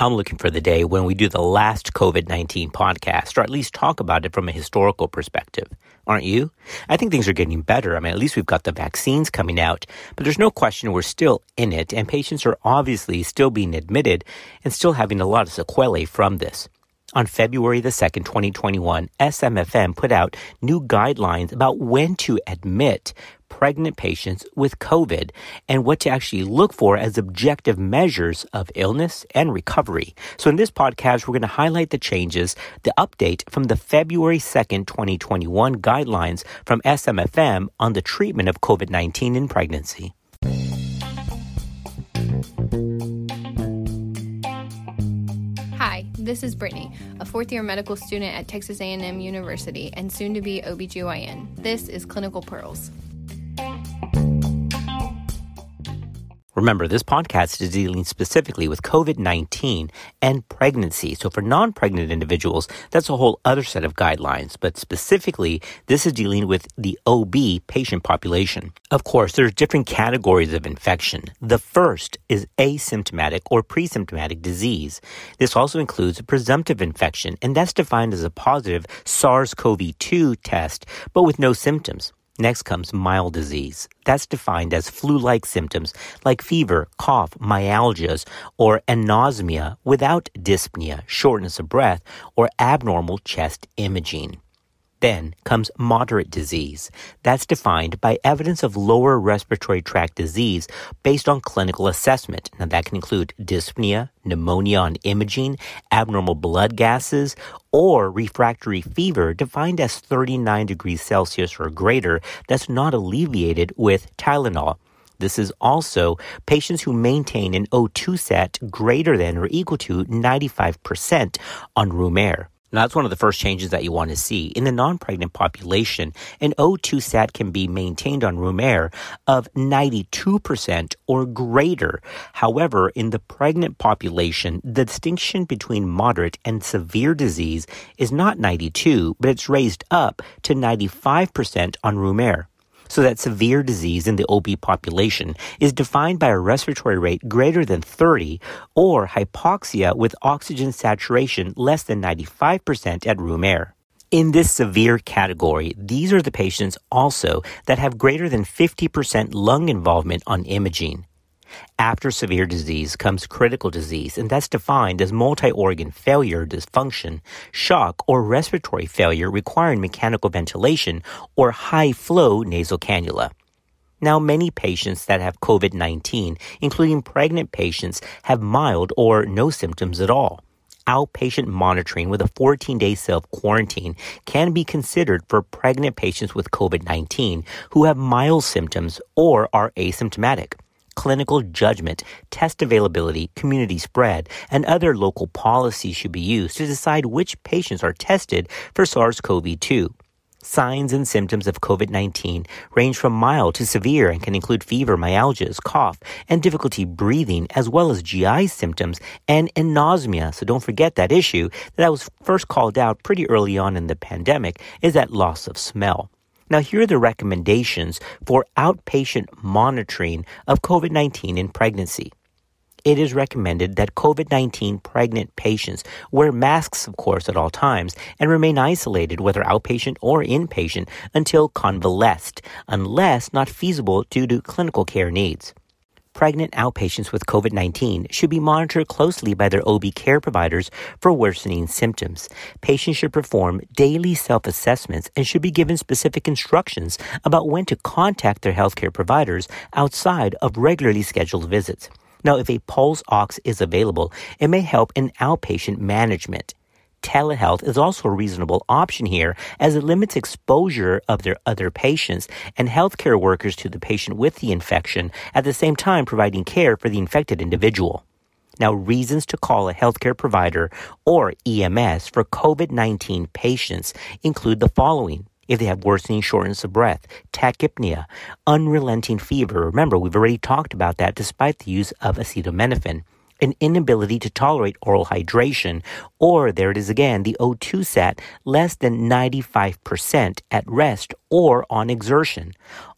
I'm looking for the day when we do the last COVID 19 podcast, or at least talk about it from a historical perspective. Aren't you? I think things are getting better. I mean, at least we've got the vaccines coming out, but there's no question we're still in it, and patients are obviously still being admitted and still having a lot of sequelae from this. On February the 2nd, 2021, SMFM put out new guidelines about when to admit pregnant patients with COVID and what to actually look for as objective measures of illness and recovery. So in this podcast, we're going to highlight the changes, the update from the February 2nd, 2021 guidelines from SMFM on the treatment of COVID-19 in pregnancy. Hi, this is Brittany, a fourth year medical student at Texas A&M University and soon to be OBGYN. This is Clinical Pearls. Remember, this podcast is dealing specifically with COVID 19 and pregnancy. So, for non pregnant individuals, that's a whole other set of guidelines. But specifically, this is dealing with the OB patient population. Of course, there's different categories of infection. The first is asymptomatic or pre-symptomatic disease. This also includes a presumptive infection, and that's defined as a positive SARS CoV 2 test, but with no symptoms. Next comes mild disease. That's defined as flu-like symptoms like fever, cough, myalgias, or anosmia without dyspnea, shortness of breath, or abnormal chest imaging. Then comes moderate disease. That's defined by evidence of lower respiratory tract disease based on clinical assessment. Now that can include dyspnea, pneumonia on imaging, abnormal blood gases, or refractory fever defined as 39 degrees Celsius or greater that's not alleviated with Tylenol. This is also patients who maintain an O2 sat greater than or equal to 95% on room air. Now, that's one of the first changes that you want to see. In the non pregnant population, an O2 sat can be maintained on room air of 92% or greater. However, in the pregnant population, the distinction between moderate and severe disease is not 92, but it's raised up to 95% on room air so that severe disease in the OB population is defined by a respiratory rate greater than 30 or hypoxia with oxygen saturation less than 95% at room air. In this severe category, these are the patients also that have greater than 50% lung involvement on imaging. After severe disease comes critical disease, and that's defined as multi organ failure, dysfunction, shock, or respiratory failure requiring mechanical ventilation or high flow nasal cannula. Now, many patients that have COVID 19, including pregnant patients, have mild or no symptoms at all. Outpatient monitoring with a 14 day self quarantine can be considered for pregnant patients with COVID 19 who have mild symptoms or are asymptomatic clinical judgment, test availability, community spread, and other local policies should be used to decide which patients are tested for SARS-CoV-2. Signs and symptoms of COVID-19 range from mild to severe and can include fever, myalgias, cough, and difficulty breathing, as well as GI symptoms and anosmia. So don't forget that issue that was first called out pretty early on in the pandemic is that loss of smell. Now, here are the recommendations for outpatient monitoring of COVID 19 in pregnancy. It is recommended that COVID 19 pregnant patients wear masks, of course, at all times and remain isolated, whether outpatient or inpatient, until convalesced, unless not feasible due to clinical care needs pregnant outpatients with COVID 19 should be monitored closely by their OB care providers for worsening symptoms. Patients should perform daily self assessments and should be given specific instructions about when to contact their healthcare providers outside of regularly scheduled visits. Now, if a pulse ox is available, it may help in outpatient management telehealth is also a reasonable option here as it limits exposure of their other patients and healthcare workers to the patient with the infection at the same time providing care for the infected individual. Now, reasons to call a healthcare provider or EMS for COVID-19 patients include the following. If they have worsening shortness of breath, tachypnea, unrelenting fever. Remember, we've already talked about that despite the use of acetaminophen an inability to tolerate oral hydration, or there it is again, the O2 sat less than 95% at rest or on exertion.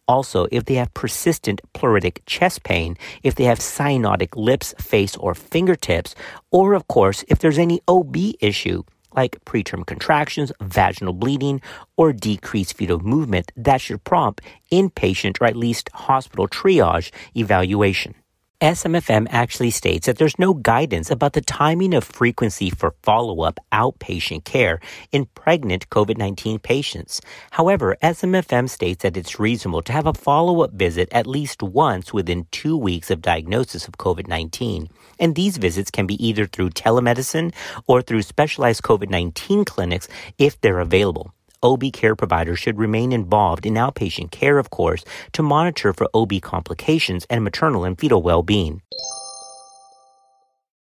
Also, if they have persistent pleuritic chest pain, if they have cyanotic lips, face, or fingertips, or of course, if there's any OB issue, like preterm contractions, vaginal bleeding, or decreased fetal movement that should prompt inpatient or at least hospital triage evaluation. SMFM actually states that there's no guidance about the timing of frequency for follow up outpatient care in pregnant COVID 19 patients. However, SMFM states that it's reasonable to have a follow up visit at least once within two weeks of diagnosis of COVID 19. And these visits can be either through telemedicine or through specialized COVID 19 clinics if they're available. OB care providers should remain involved in outpatient care, of course, to monitor for OB complications and maternal and fetal well being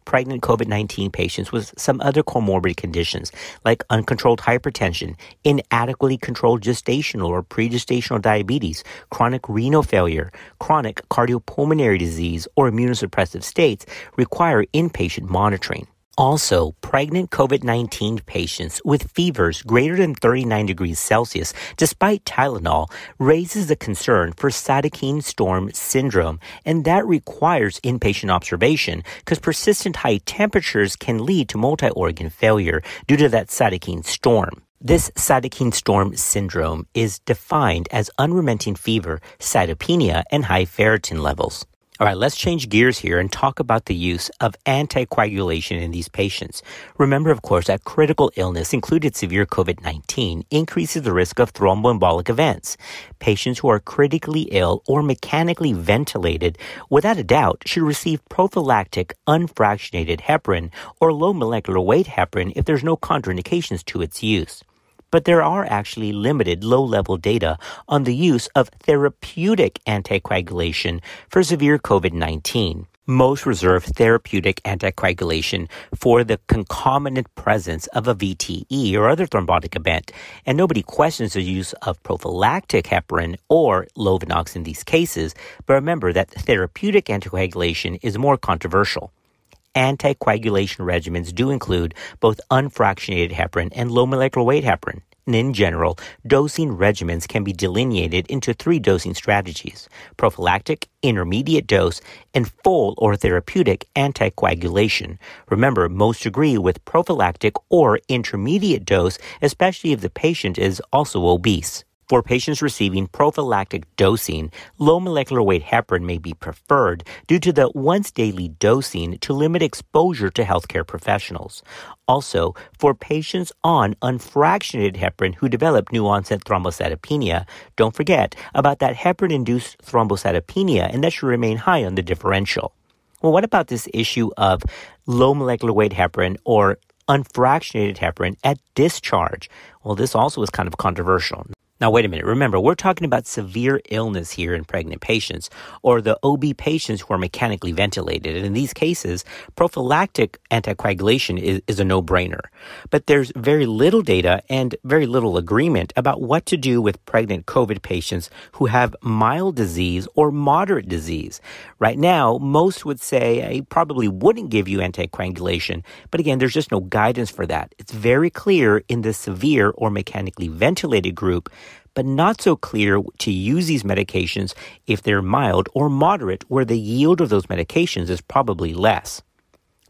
pregnant COVID 19 patients with some other comorbid conditions like uncontrolled hypertension, inadequately controlled gestational or pregestational diabetes, chronic renal failure, chronic cardiopulmonary disease, or immunosuppressive states require inpatient monitoring. Also, pregnant COVID 19 patients with fevers greater than 39 degrees Celsius, despite Tylenol, raises the concern for cytokine storm syndrome, and that requires inpatient observation because persistent high temperatures can lead to multi organ failure due to that cytokine storm. This cytokine storm syndrome is defined as unremitting fever, cytopenia, and high ferritin levels. All right, let's change gears here and talk about the use of anticoagulation in these patients. Remember, of course, that critical illness, included severe COVID 19, increases the risk of thromboembolic events. Patients who are critically ill or mechanically ventilated, without a doubt, should receive prophylactic unfractionated heparin or low molecular weight heparin if there's no contraindications to its use but there are actually limited low level data on the use of therapeutic anticoagulation for severe COVID 19. Most reserve therapeutic anticoagulation for the concomitant presence of a VTE or other thrombotic event, and nobody questions the use of prophylactic heparin or Lovenox in these cases, but remember that therapeutic anticoagulation is more controversial anticoagulation regimens do include both unfractionated heparin and low molecular weight heparin. And in general, dosing regimens can be delineated into three dosing strategies prophylactic, intermediate dose, and full or therapeutic anticoagulation. Remember, most agree with prophylactic or intermediate dose, especially if the patient is also obese. For patients receiving prophylactic dosing, low molecular weight heparin may be preferred due to the once daily dosing to limit exposure to healthcare professionals. Also, for patients on unfractionated heparin who develop new onset thrombocytopenia, don't forget about that heparin induced thrombocytopenia and that should remain high on the differential. Well, what about this issue of low molecular weight heparin or unfractionated heparin at discharge? Well, this also is kind of controversial. Now, wait a minute. Remember, we're talking about severe illness here in pregnant patients or the OB patients who are mechanically ventilated. And in these cases, prophylactic anticoagulation is, is, a no brainer. But there's very little data and very little agreement about what to do with pregnant COVID patients who have mild disease or moderate disease. Right now, most would say I probably wouldn't give you anticoagulation. But again, there's just no guidance for that. It's very clear in the severe or mechanically ventilated group but not so clear to use these medications if they're mild or moderate, where the yield of those medications is probably less.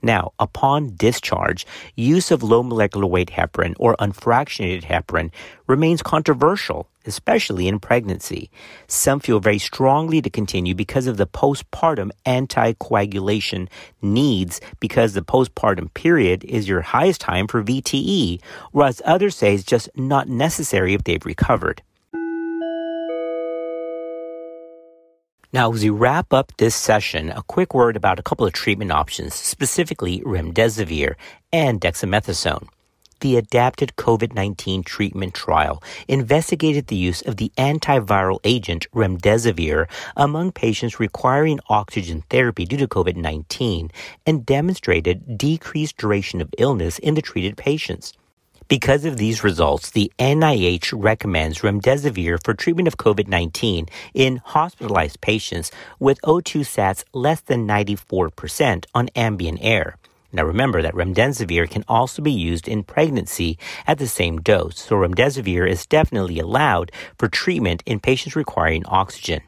Now, upon discharge, use of low molecular weight heparin or unfractionated heparin remains controversial, especially in pregnancy. Some feel very strongly to continue because of the postpartum anticoagulation needs because the postpartum period is your highest time for VTE, whereas others say it's just not necessary if they've recovered. Now, as we wrap up this session, a quick word about a couple of treatment options, specifically remdesivir and dexamethasone. The adapted COVID 19 treatment trial investigated the use of the antiviral agent remdesivir among patients requiring oxygen therapy due to COVID 19 and demonstrated decreased duration of illness in the treated patients. Because of these results, the NIH recommends remdesivir for treatment of COVID-19 in hospitalized patients with O2 sats less than 94% on ambient air. Now remember that remdesivir can also be used in pregnancy at the same dose, so remdesivir is definitely allowed for treatment in patients requiring oxygen.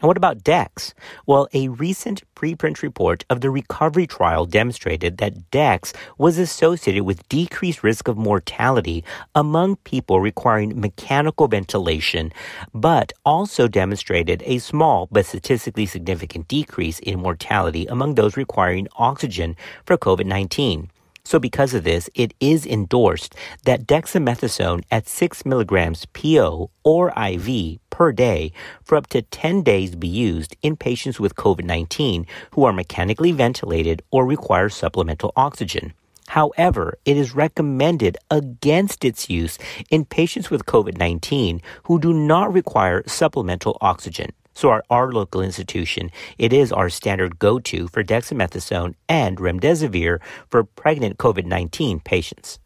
And what about DEX? Well, a recent preprint report of the recovery trial demonstrated that DEX was associated with decreased risk of mortality among people requiring mechanical ventilation, but also demonstrated a small but statistically significant decrease in mortality among those requiring oxygen for COVID-19. So because of this, it is endorsed that dexamethasone at 6 milligrams PO or IV per day for up to 10 days be used in patients with COVID-19 who are mechanically ventilated or require supplemental oxygen. However, it is recommended against its use in patients with COVID-19 who do not require supplemental oxygen. So our, our local institution, it is our standard go-to for dexamethasone and remdesivir for pregnant COVID-19 patients.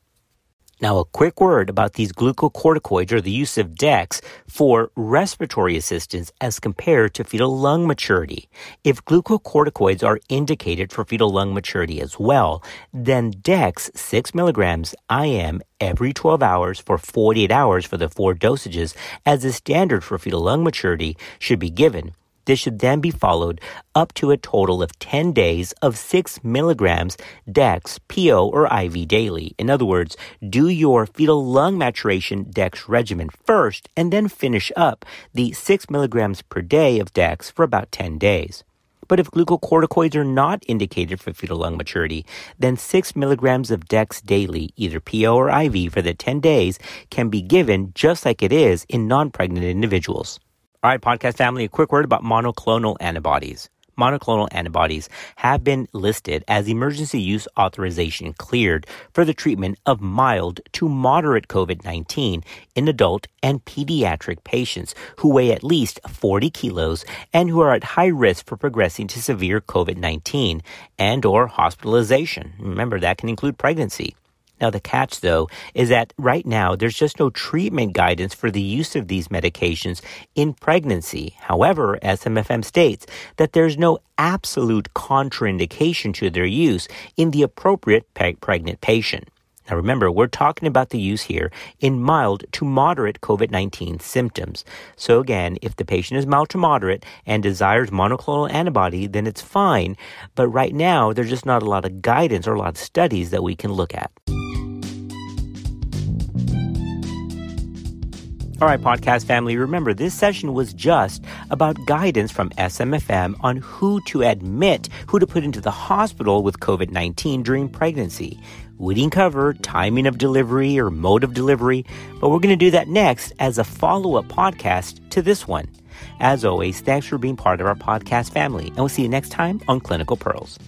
Now, a quick word about these glucocorticoids or the use of DEX for respiratory assistance as compared to fetal lung maturity. If glucocorticoids are indicated for fetal lung maturity as well, then DEX 6 milligrams IM every 12 hours for 48 hours for the four dosages as the standard for fetal lung maturity should be given this should then be followed up to a total of 10 days of 6 milligrams DEX, PO, or IV daily. In other words, do your fetal lung maturation DEX regimen first and then finish up the 6 milligrams per day of DEX for about 10 days. But if glucocorticoids are not indicated for fetal lung maturity, then 6 milligrams of DEX daily, either PO or IV, for the 10 days can be given just like it is in non pregnant individuals. All right, podcast family, a quick word about monoclonal antibodies. Monoclonal antibodies have been listed as emergency use authorization cleared for the treatment of mild to moderate COVID 19 in adult and pediatric patients who weigh at least 40 kilos and who are at high risk for progressing to severe COVID 19 and or hospitalization. Remember, that can include pregnancy. Now, the catch, though, is that right now there's just no treatment guidance for the use of these medications in pregnancy. However, SMFM states that there's no absolute contraindication to their use in the appropriate pregnant patient. Now remember, we're talking about the use here in mild to moderate COVID 19 symptoms. So again, if the patient is mild to moderate and desires monoclonal antibody, then it's fine. But right now, there's just not a lot of guidance or a lot of studies that we can look at. All right, podcast family, remember this session was just about guidance from SMFM on who to admit, who to put into the hospital with COVID 19 during pregnancy. We didn't cover timing of delivery or mode of delivery, but we're going to do that next as a follow up podcast to this one. As always, thanks for being part of our podcast family, and we'll see you next time on Clinical Pearls.